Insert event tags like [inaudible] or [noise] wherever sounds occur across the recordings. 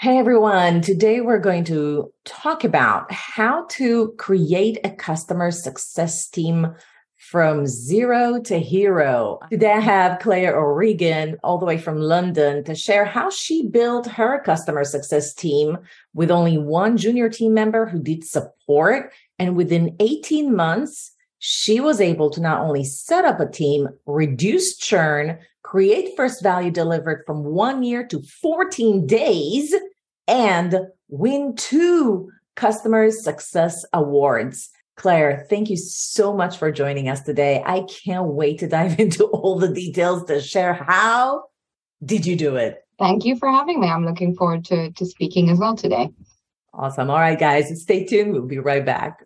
Hey everyone, today we're going to talk about how to create a customer success team from zero to hero. Today I have Claire O'Regan all the way from London to share how she built her customer success team with only one junior team member who did support. And within 18 months, she was able to not only set up a team, reduce churn, create first value delivered from one year to 14 days, and win two customer success awards. Claire, thank you so much for joining us today. I can't wait to dive [laughs] into all the details to share how did you do it? Thank you for having me. I'm looking forward to, to speaking as well today. Awesome. All right, guys, stay tuned. We'll be right back.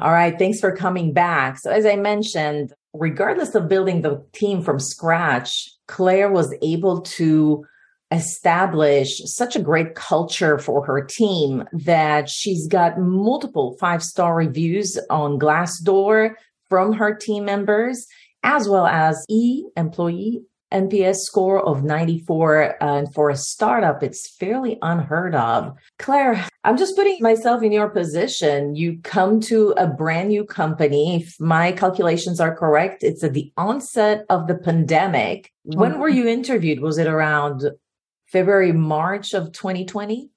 All right. Thanks for coming back. So, as I mentioned, regardless of building the team from scratch, Claire was able to establish such a great culture for her team that she's got multiple five star reviews on Glassdoor from her team members, as well as e employee NPS score of 94. Uh, and for a startup, it's fairly unheard of. Claire, I'm just putting myself in your position. You come to a brand new company. If my calculations are correct, it's at the onset of the pandemic. When were you interviewed? Was it around February, March of 2020?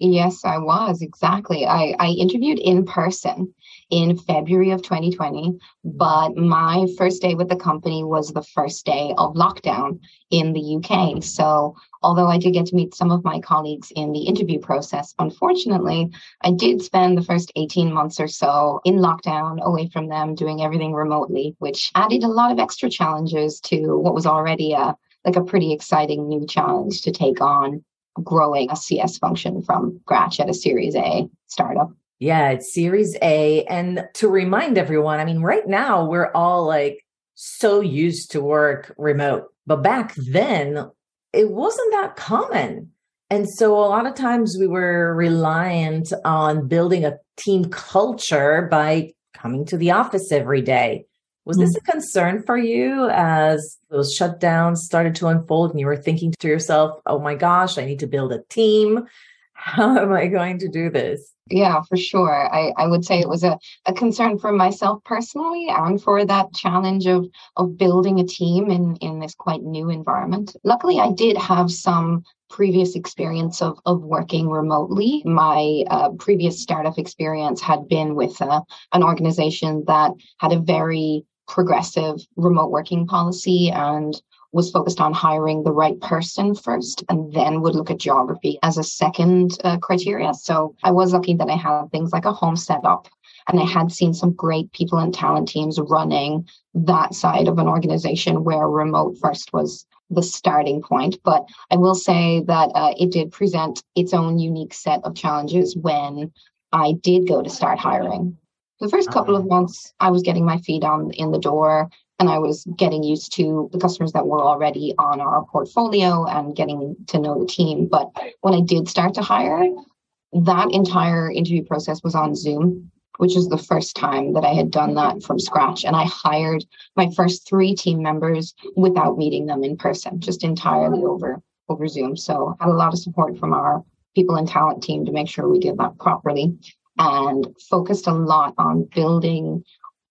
Yes, I was exactly. I, I interviewed in person in February of 2020, but my first day with the company was the first day of lockdown in the UK. So, although I did get to meet some of my colleagues in the interview process, unfortunately, I did spend the first 18 months or so in lockdown away from them, doing everything remotely, which added a lot of extra challenges to what was already a like a pretty exciting new challenge to take on growing a CS function from scratch at a Series A startup. Yeah, it's Series A. And to remind everyone, I mean, right now we're all like so used to work remote, but back then it wasn't that common. And so a lot of times we were reliant on building a team culture by coming to the office every day. Was this mm-hmm. a concern for you as those shutdowns started to unfold and you were thinking to yourself, oh my gosh, I need to build a team? [laughs] How am I going to do this? Yeah, for sure. I, I would say it was a, a concern for myself personally and for that challenge of of building a team in, in this quite new environment. Luckily, I did have some previous experience of, of working remotely. My uh, previous startup experience had been with uh, an organization that had a very progressive remote working policy and was focused on hiring the right person first and then would look at geography as a second uh, criteria. So I was lucky that I had things like a home setup and I had seen some great people and talent teams running that side of an organization where remote first was the starting point. But I will say that uh, it did present its own unique set of challenges when I did go to start hiring. The first couple of uh-huh. months, I was getting my feet on in the door and I was getting used to the customers that were already on our portfolio and getting to know the team. But when I did start to hire, that entire interview process was on Zoom, which is the first time that I had done that from scratch. And I hired my first three team members without meeting them in person, just entirely over over Zoom. So I had a lot of support from our people and talent team to make sure we did that properly and focused a lot on building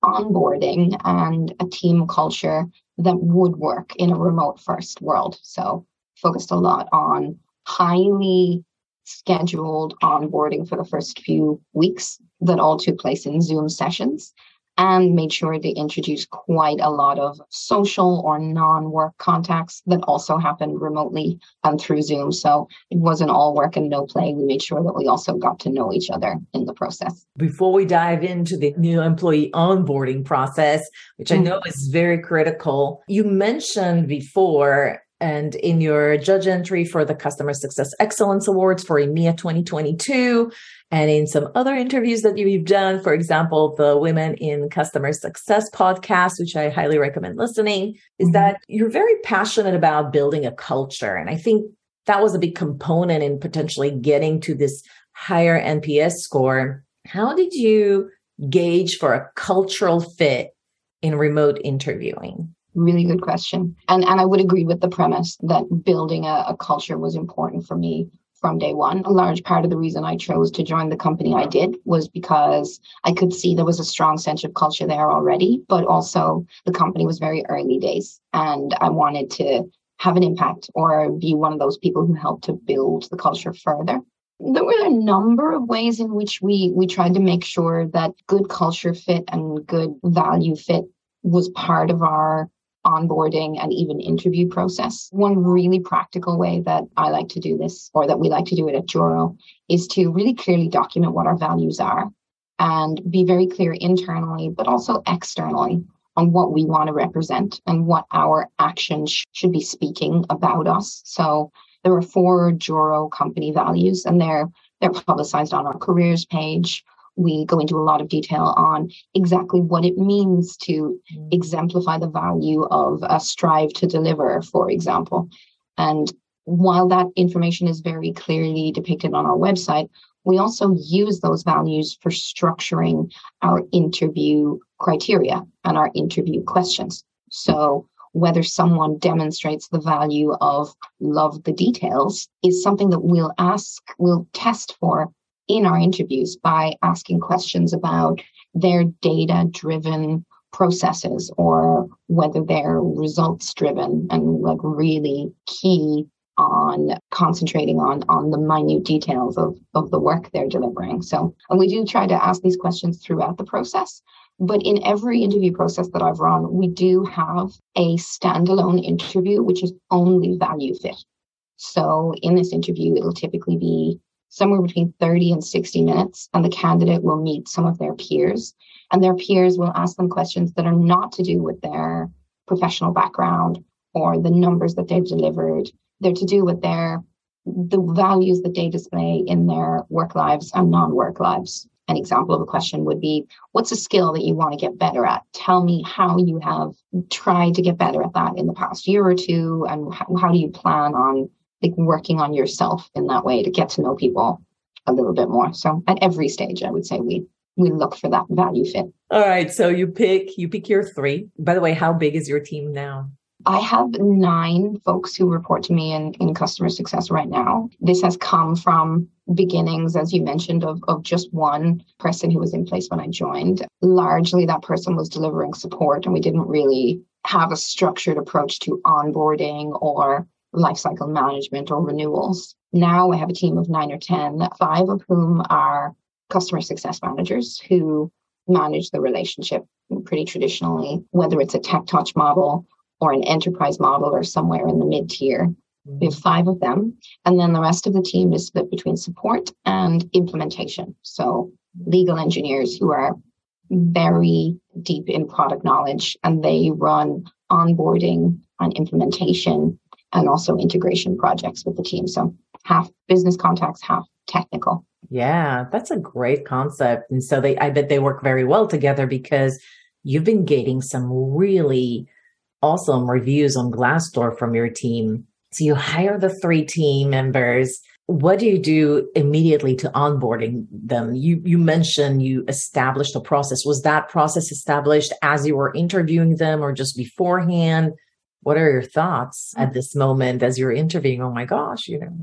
onboarding and a team culture that would work in a remote first world. So focused a lot on highly scheduled onboarding for the first few weeks that all took place in Zoom sessions and made sure to introduce quite a lot of social or non-work contacts that also happened remotely and through Zoom. So it wasn't all work and no play. We made sure that we also got to know each other in the process. Before we dive into the new employee onboarding process, which I mm-hmm. know is very critical, you mentioned before and in your judge entry for the Customer Success Excellence Awards for EMEA 2022, and in some other interviews that you've done, for example, the Women in Customer Success podcast, which I highly recommend listening, is mm-hmm. that you're very passionate about building a culture. And I think that was a big component in potentially getting to this higher NPS score. How did you gauge for a cultural fit in remote interviewing? Really good question. And and I would agree with the premise that building a, a culture was important for me from day one. A large part of the reason I chose to join the company I did was because I could see there was a strong sense of culture there already, but also the company was very early days and I wanted to have an impact or be one of those people who helped to build the culture further. There were a number of ways in which we we tried to make sure that good culture fit and good value fit was part of our onboarding and even interview process. One really practical way that I like to do this or that we like to do it at Juro, is to really clearly document what our values are and be very clear internally, but also externally on what we want to represent and what our actions should be speaking about us. So there are four Juro company values and they're they're publicized on our careers page. We go into a lot of detail on exactly what it means to mm. exemplify the value of a strive to deliver, for example. And while that information is very clearly depicted on our website, we also use those values for structuring our interview criteria and our interview questions. So whether someone demonstrates the value of love the details is something that we'll ask, we'll test for in our interviews by asking questions about their data driven processes or whether they're results driven and like really key on concentrating on on the minute details of of the work they're delivering so and we do try to ask these questions throughout the process but in every interview process that I've run, we do have a standalone interview, which is only value fit. So in this interview, it'll typically be somewhere between 30 and 60 minutes, and the candidate will meet some of their peers, and their peers will ask them questions that are not to do with their professional background or the numbers that they've delivered. They're to do with their the values that they display in their work lives and non-work lives. An example of a question would be what's a skill that you want to get better at? Tell me how you have tried to get better at that in the past year or two and how, how do you plan on like working on yourself in that way to get to know people a little bit more so at every stage i would say we we look for that value fit all right so you pick you pick your three by the way how big is your team now I have nine folks who report to me in, in customer success right now. This has come from beginnings, as you mentioned, of, of just one person who was in place when I joined. Largely, that person was delivering support, and we didn't really have a structured approach to onboarding or lifecycle management or renewals. Now I have a team of nine or 10, five of whom are customer success managers who manage the relationship pretty traditionally, whether it's a tech touch model or an enterprise model or somewhere in the mid tier. Mm. We have five of them. And then the rest of the team is split between support and implementation. So legal engineers who are very deep in product knowledge and they run onboarding and implementation and also integration projects with the team. So half business contacts, half technical. Yeah, that's a great concept. And so they I bet they work very well together because you've been getting some really awesome reviews on Glassdoor from your team. So you hire the three team members. What do you do immediately to onboarding them? You you mentioned you established a process. Was that process established as you were interviewing them or just beforehand? What are your thoughts at mm-hmm. this moment as you're interviewing? Oh my gosh, you know.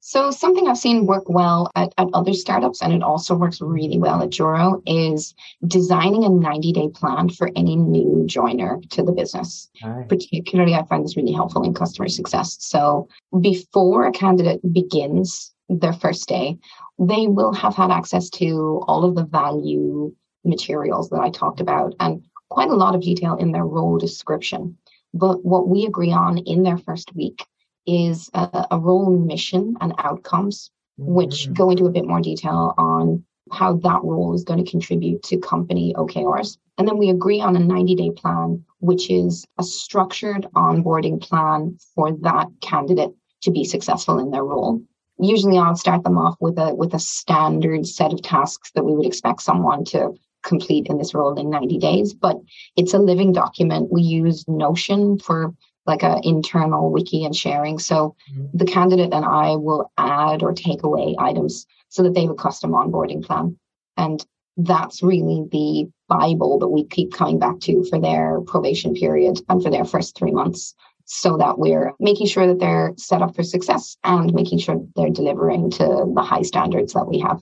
So something I've seen work well at, at other startups, and it also works really well at Juro, is designing a 90-day plan for any new joiner to the business. Right. Particularly, I find this really helpful in customer success. So before a candidate begins their first day, they will have had access to all of the value materials that I talked about and quite a lot of detail in their role description. But what we agree on in their first week is a, a role mission and outcomes, mm-hmm. which go into a bit more detail on how that role is going to contribute to company OKRs. And then we agree on a 90 day plan, which is a structured onboarding plan for that candidate to be successful in their role. Usually I'll start them off with a with a standard set of tasks that we would expect someone to complete in this role in 90 days, but it's a living document. We use Notion for like an internal wiki and sharing. So mm-hmm. the candidate and I will add or take away items so that they have a custom onboarding plan. And that's really the Bible that we keep coming back to for their probation period and for their first three months so that we're making sure that they're set up for success and making sure they're delivering to the high standards that we have.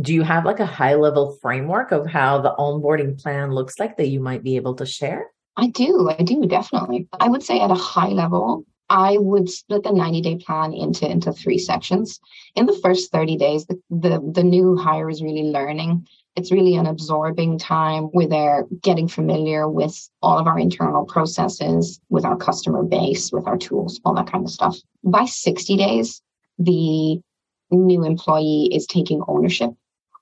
Do you have like a high level framework of how the onboarding plan looks like that you might be able to share? I do, I do, definitely. I would say at a high level, I would split the 90 day plan into, into three sections. In the first 30 days, the, the, the new hire is really learning. It's really an absorbing time where they're getting familiar with all of our internal processes, with our customer base, with our tools, all that kind of stuff. By 60 days, the new employee is taking ownership.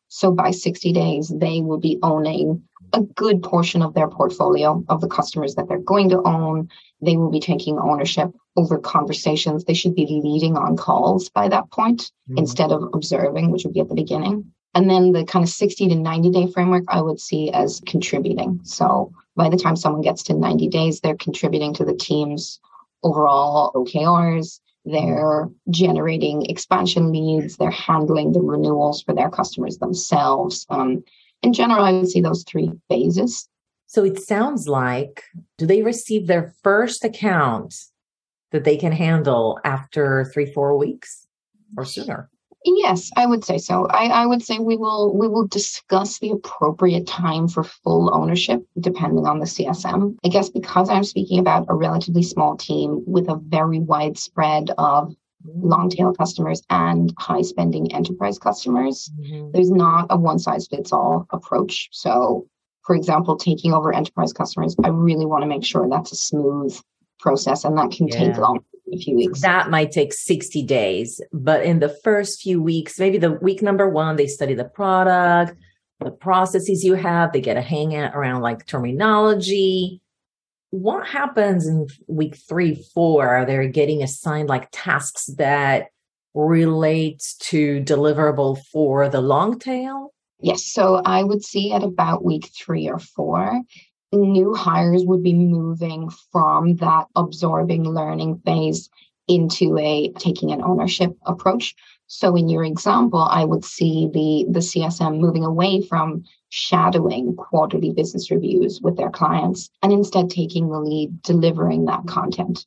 So by 60 days, they will be owning a good portion of their portfolio of the customers that they're going to own. They will be taking ownership over conversations. They should be leading on calls by that point mm-hmm. instead of observing, which would be at the beginning. And then the kind of 60 to 90 day framework I would see as contributing. So by the time someone gets to 90 days, they're contributing to the team's overall OKRs. They're generating expansion leads. They're handling the renewals for their customers themselves. Um, in general, I would see those three phases. So it sounds like, do they receive their first account that they can handle after three, four weeks or sooner? Yes, I would say so. I, I, would say we will we will discuss the appropriate time for full ownership depending on the CSM. I guess because I'm speaking about a relatively small team with a very wide spread of long tail customers and high spending enterprise customers. Mm-hmm. There's not a one size fits all approach. So, for example, taking over enterprise customers, I really want to make sure that's a smooth process and that can yeah. take long a few weeks. That might take 60 days, but in the first few weeks, maybe the week number 1 they study the product, the processes you have, they get a hang around like terminology, what happens in week three, four? Are they getting assigned like tasks that relate to deliverable for the long tail? Yes. So I would see at about week three or four, new hires would be moving from that absorbing learning phase into a taking an ownership approach. So in your example, I would see the, the CSM moving away from shadowing quarterly business reviews with their clients and instead taking the lead, delivering that content.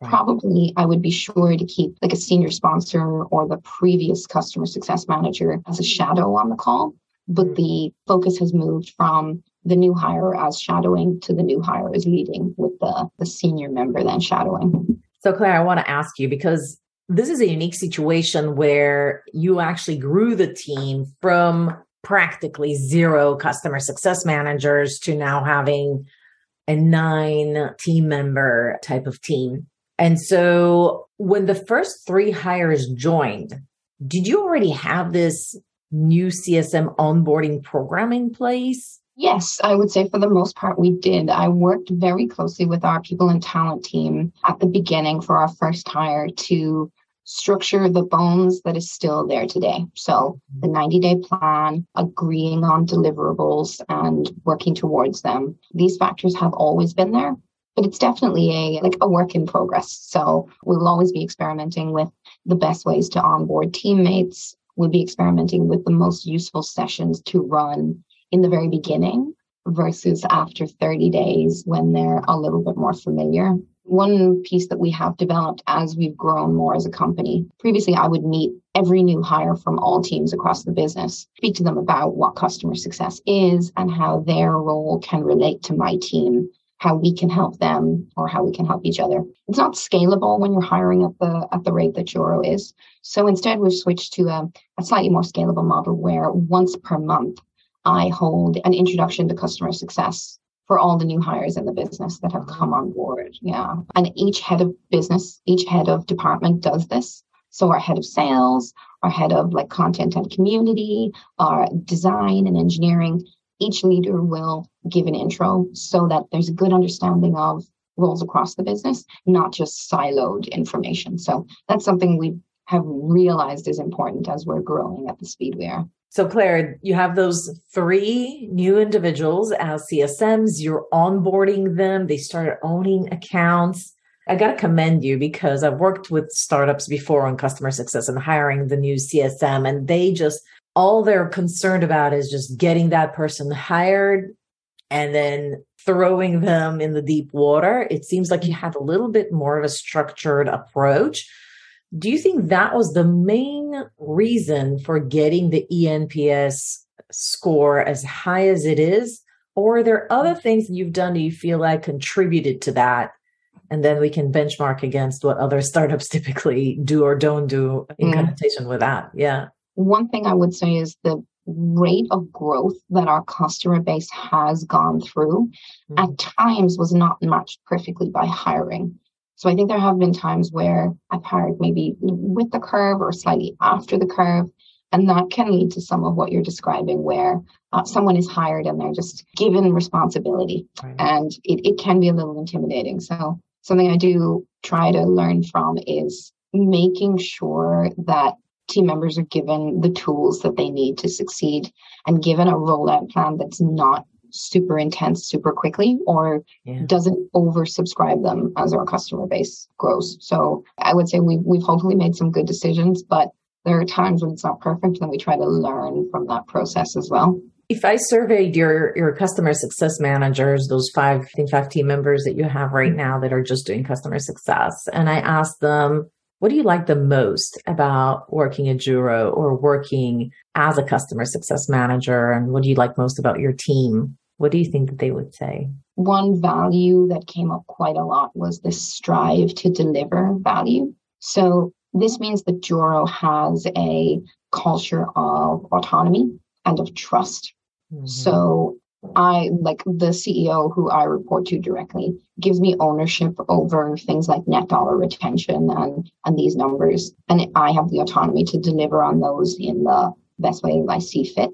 Right. Probably I would be sure to keep like a senior sponsor or the previous customer success manager as a shadow on the call. But mm-hmm. the focus has moved from the new hire as shadowing to the new hire as leading with the, the senior member then shadowing. So Claire, I want to ask you because this is a unique situation where you actually grew the team from practically zero customer success managers to now having a nine team member type of team. And so when the first three hires joined, did you already have this new CSM onboarding program in place? Yes, I would say for the most part we did. I worked very closely with our people and talent team at the beginning for our first hire to structure the bones that is still there today. So the 90 day plan, agreeing on deliverables and working towards them. These factors have always been there, but it's definitely a like a work in progress. So we'll always be experimenting with the best ways to onboard teammates. We'll be experimenting with the most useful sessions to run in the very beginning versus after 30 days when they're a little bit more familiar one piece that we have developed as we've grown more as a company. Previously, I would meet every new hire from all teams across the business, speak to them about what customer success is and how their role can relate to my team, how we can help them or how we can help each other. It's not scalable when you're hiring at the at the rate that Juro is. So instead, we've switched to a, a slightly more scalable model where once per month I hold an introduction to customer success for all the new hires in the business that have come on board. Yeah. And each head of business, each head of department does this. So our head of sales, our head of like content and community, our design and engineering, each leader will give an intro so that there's a good understanding of roles across the business, not just siloed information. So that's something we have realized is important as we're growing at the speed we are. So, Claire, you have those three new individuals as CSMs. You're onboarding them. They started owning accounts. I got to commend you because I've worked with startups before on customer success and hiring the new CSM, and they just all they're concerned about is just getting that person hired and then throwing them in the deep water. It seems like you have a little bit more of a structured approach. Do you think that was the main reason for getting the ENPS score as high as it is? Or are there other things that you've done that you feel like contributed to that? And then we can benchmark against what other startups [laughs] typically do or don't do in mm. connotation with that. Yeah. One thing I would say is the rate of growth that our customer base has gone through mm-hmm. at times was not matched perfectly by hiring. So I think there have been times where I've hired maybe with the curve or slightly after the curve. And that can lead to some of what you're describing, where uh, someone is hired and they're just given responsibility. Right. And it, it can be a little intimidating. So, something I do try to learn from is making sure that team members are given the tools that they need to succeed and given a rollout plan that's not super intense super quickly or yeah. doesn't oversubscribe them as our customer base grows. So I would say we, we've hopefully made some good decisions, but there are times when it's not perfect and we try to learn from that process as well. If I surveyed your your customer success managers, those five I think five team members that you have right mm-hmm. now that are just doing customer success, and I asked them what do you like the most about working at Juro or working as a customer success manager? And what do you like most about your team? What do you think that they would say? One value that came up quite a lot was this strive to deliver value. So this means that Juro has a culture of autonomy and of trust. Mm-hmm. So I like the CEO who I report to directly gives me ownership over things like net dollar retention and and these numbers, and I have the autonomy to deliver on those in the best way that I see fit.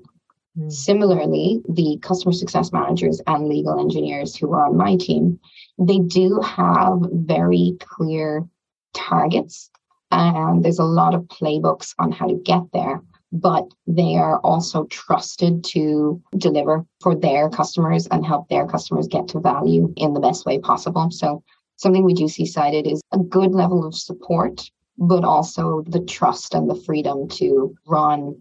Mm. Similarly, the customer success managers and legal engineers who are on my team, they do have very clear targets, and there's a lot of playbooks on how to get there but they are also trusted to deliver for their customers and help their customers get to value in the best way possible. So something we do see cited is a good level of support, but also the trust and the freedom to run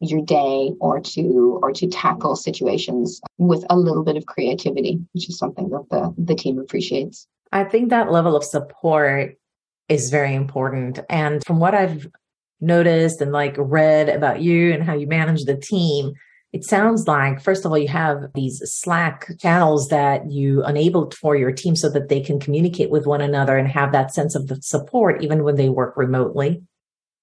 your day or to or to tackle situations with a little bit of creativity, which is something that the, the team appreciates. I think that level of support is very important. And from what I've noticed and like read about you and how you manage the team, it sounds like, first of all, you have these Slack channels that you enabled for your team so that they can communicate with one another and have that sense of the support even when they work remotely.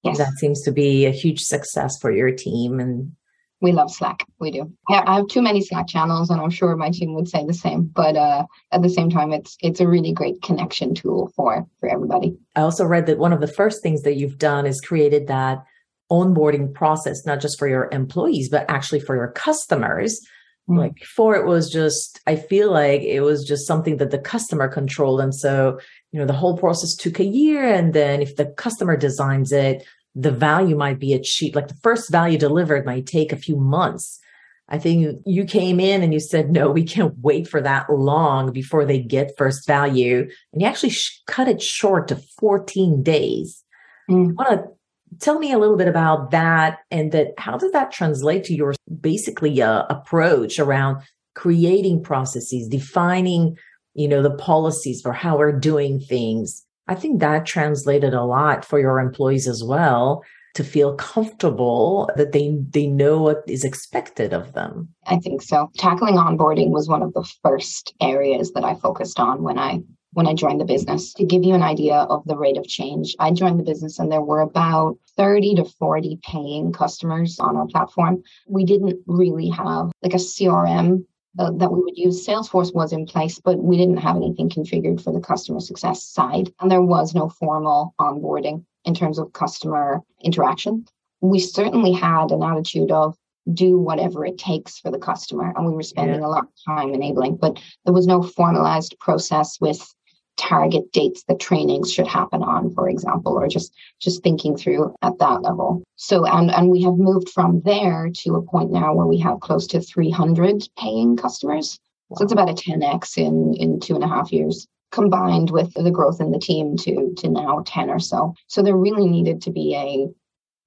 Yes. That seems to be a huge success for your team. And we love Slack. We do. Yeah, I have too many Slack channels, and I'm sure my team would say the same. But uh, at the same time, it's it's a really great connection tool for for everybody. I also read that one of the first things that you've done is created that onboarding process, not just for your employees, but actually for your customers. Mm. Like before, it was just I feel like it was just something that the customer controlled, and so you know the whole process took a year, and then if the customer designs it the value might be achieved. Like the first value delivered might take a few months. I think you came in and you said, no, we can't wait for that long before they get first value. And you actually sh- cut it short to 14 days. Mm. want to tell me a little bit about that and that how does that translate to your basically uh, approach around creating processes, defining, you know, the policies for how we're doing things I think that translated a lot for your employees as well to feel comfortable that they they know what is expected of them. I think so. Tackling onboarding was one of the first areas that I focused on when I when I joined the business. To give you an idea of the rate of change, I joined the business and there were about 30 to 40 paying customers on our platform. We didn't really have like a CRM uh, that we would use. Salesforce was in place, but we didn't have anything configured for the customer success side. And there was no formal onboarding in terms of customer interaction. We certainly had an attitude of do whatever it takes for the customer. And we were spending yeah. a lot of time enabling, but there was no formalized process with target dates that trainings should happen on for example or just just thinking through at that level so and and we have moved from there to a point now where we have close to 300 paying customers wow. so it's about a 10x in in two and a half years combined with the growth in the team to to now 10 or so so there really needed to be a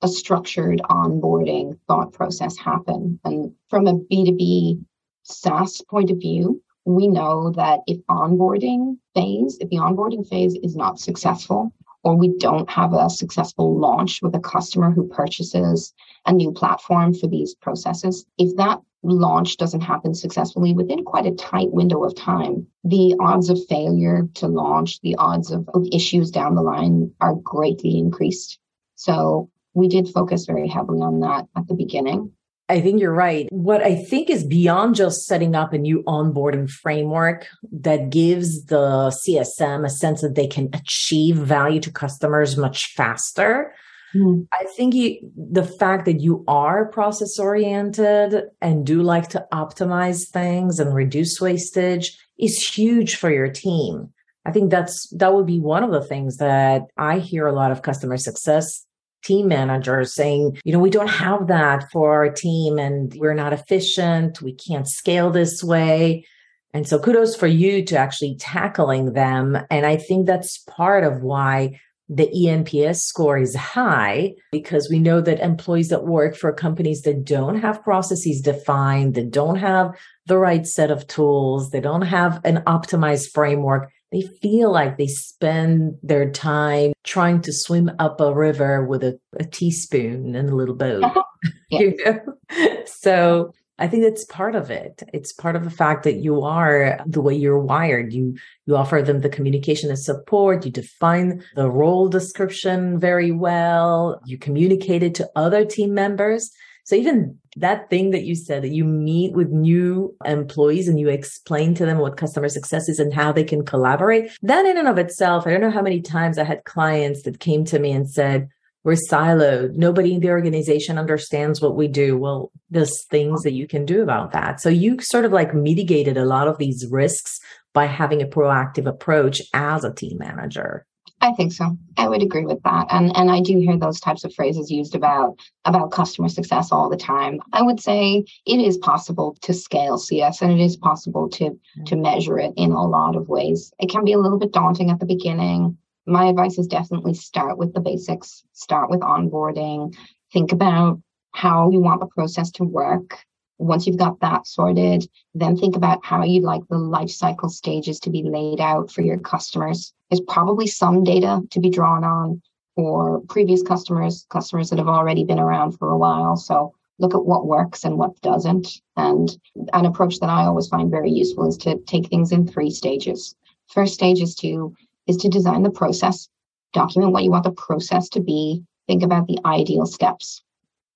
a structured onboarding thought process happen. And from a B2B SaaS point of view, we know that if onboarding phase, if the onboarding phase is not successful, or we don't have a successful launch with a customer who purchases a new platform for these processes, if that launch doesn't happen successfully within quite a tight window of time, the odds of failure to launch, the odds of, issues down the line are greatly increased. So we did focus very heavily on that at the beginning. I think you're right. What I think is beyond just setting up a new onboarding framework that gives the CSM a sense that they can achieve value to customers much faster. Mm. I think you, the fact that you are process oriented and do like to optimize things and reduce wastage is huge for your team. I think that's that would be one of the things that I hear a lot of customer success team managers saying, you know, we don't have that for our team and we're not efficient. We can't scale this way. And so kudos for you to actually tackling them. And I think that's part of why the eNPS score is high because we know that employees that work for companies that don't have processes defined, that don't have the right set of tools, they don't have an optimized framework, they feel like they spend their time trying to swim up a river with a, a teaspoon and a little boat. Uh-huh. [laughs] you know? So I think that's part of it. It's part of the fact that you are the way you're wired. You you offer them the communication and support. You define the role description very well. You communicate it to other team members. So even that thing that you said that you meet with new employees and you explain to them what customer success is and how they can collaborate, that in and of itself, I don't know how many times I had clients that came to me and said, we're siloed. Nobody in the organization understands what we do. Well, there's things that you can do about that. So you sort of like mitigated a lot of these risks by having a proactive approach as a team manager. I think so. I would agree with that. And and I do hear those types of phrases used about about customer success all the time. I would say it is possible to scale CS and it is possible to mm-hmm. to measure it in a lot of ways. It can be a little bit daunting at the beginning. My advice is definitely start with the basics, start with onboarding, think about how you want the process to work once you've got that sorted, then think about how you'd like the life cycle stages to be laid out for your customers. There's probably some data to be drawn on for previous customers, customers that have already been around for a while. So look at what works and what doesn't. And an approach that I always find very useful is to take things in three stages. First stage is to is to design the process, document what you want the process to be, think about the ideal steps.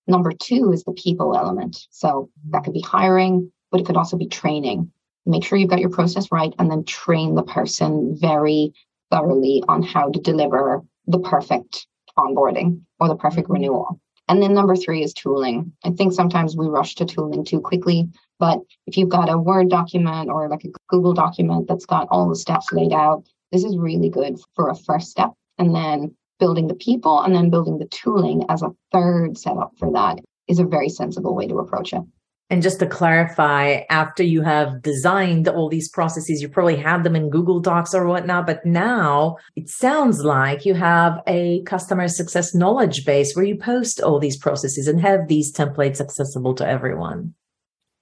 Number two is the people element. So that could be hiring, but it could also be training. Make sure you've got your process right and then train the person very thoroughly on how to deliver the perfect onboarding or the perfect mm-hmm. renewal. And then number three is tooling. I think sometimes we rush to tooling too quickly, but if you've got a Word document or like a Google document that's got all the steps laid out, this is really good for a first step. And then building the people and then building the tooling as a third setup for that is a very sensible way to approach it. And just to clarify, after you have designed all these processes, you probably have them in Google Docs or whatnot. But now it sounds like you have a customer success knowledge base where you post all these processes and have these templates accessible to everyone.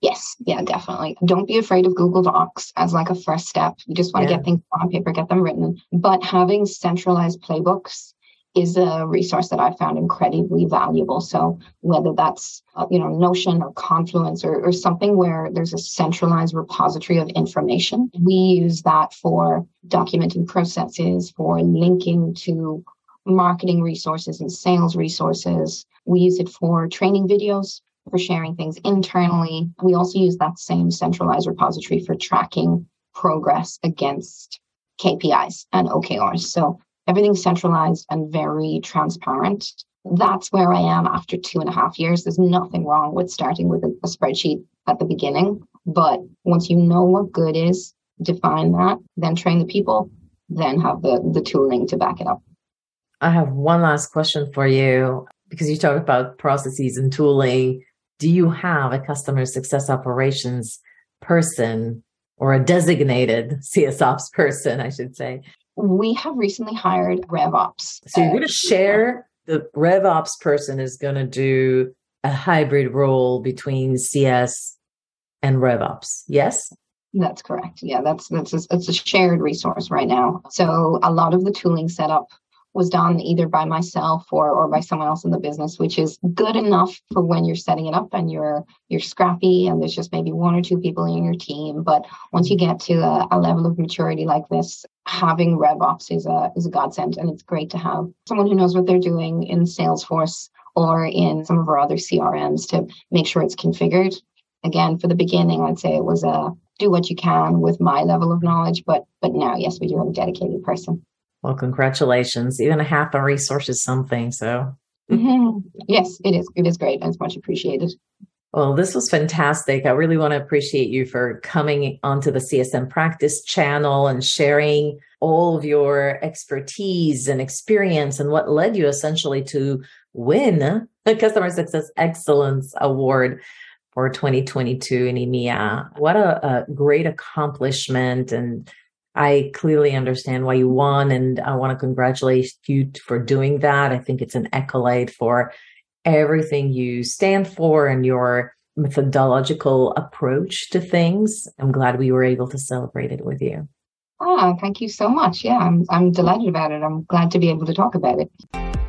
Yes, yeah, definitely. Don't be afraid of Google Docs as like a first step. You just want to get things on paper, get them written. But having centralized playbooks is a resource that I found incredibly valuable. So whether that's uh, you know Notion or Confluence or, or something where there's a centralized repository of information, we use that for documenting processes, for linking to marketing resources and sales resources. We use it for training videos, for sharing things internally. We also use that same centralized repository for tracking progress against KPIs and OKRs. So everything's centralized and very transparent. That's where I am after two and a half years. There's nothing wrong with starting with a, a spreadsheet at the beginning. But once you know what good is, define that, then train the people, then have the, the tooling to back it up. I have one last question for you because you talk about processes and tooling. Do you have a customer success operations person or a designated [laughs] CSOps person, I should say, we have recently hired RevOps. So you're going to uh, share the RevOps person is going to do a hybrid role between CS and RevOps. Yes? That's correct. Yeah, that's that's a, it's a shared resource right now. So a lot of the tooling setup was done either by myself or or by someone else in the business, which is good enough for when you're setting it up and you're you're scrappy and there's just maybe one or two people in your team. But once you get to a, a level of maturity like this, having RevOps is a is a godsend, and it's great to have someone who knows what they're doing in Salesforce or in some of our other CRMs to make sure it's configured. Again, for the beginning, I'd say it was a do what you can with my level of knowledge, but but now, yes, we do have a dedicated person. Well, congratulations. Even a half a resource is something. So, mm-hmm. yes, it is. It is great. And it's much appreciated. Well, this was fantastic. I really want to appreciate you for coming onto the CSM practice channel and sharing all of your expertise and experience and what led you essentially to win the Customer Success Excellence Award for 2022 in EMEA. What a, a great accomplishment and I clearly understand why you won, and I want to congratulate you for doing that. I think it's an accolade for everything you stand for and your methodological approach to things. I'm glad we were able to celebrate it with you. Oh, thank you so much. Yeah, I'm I'm delighted about it. I'm glad to be able to talk about it.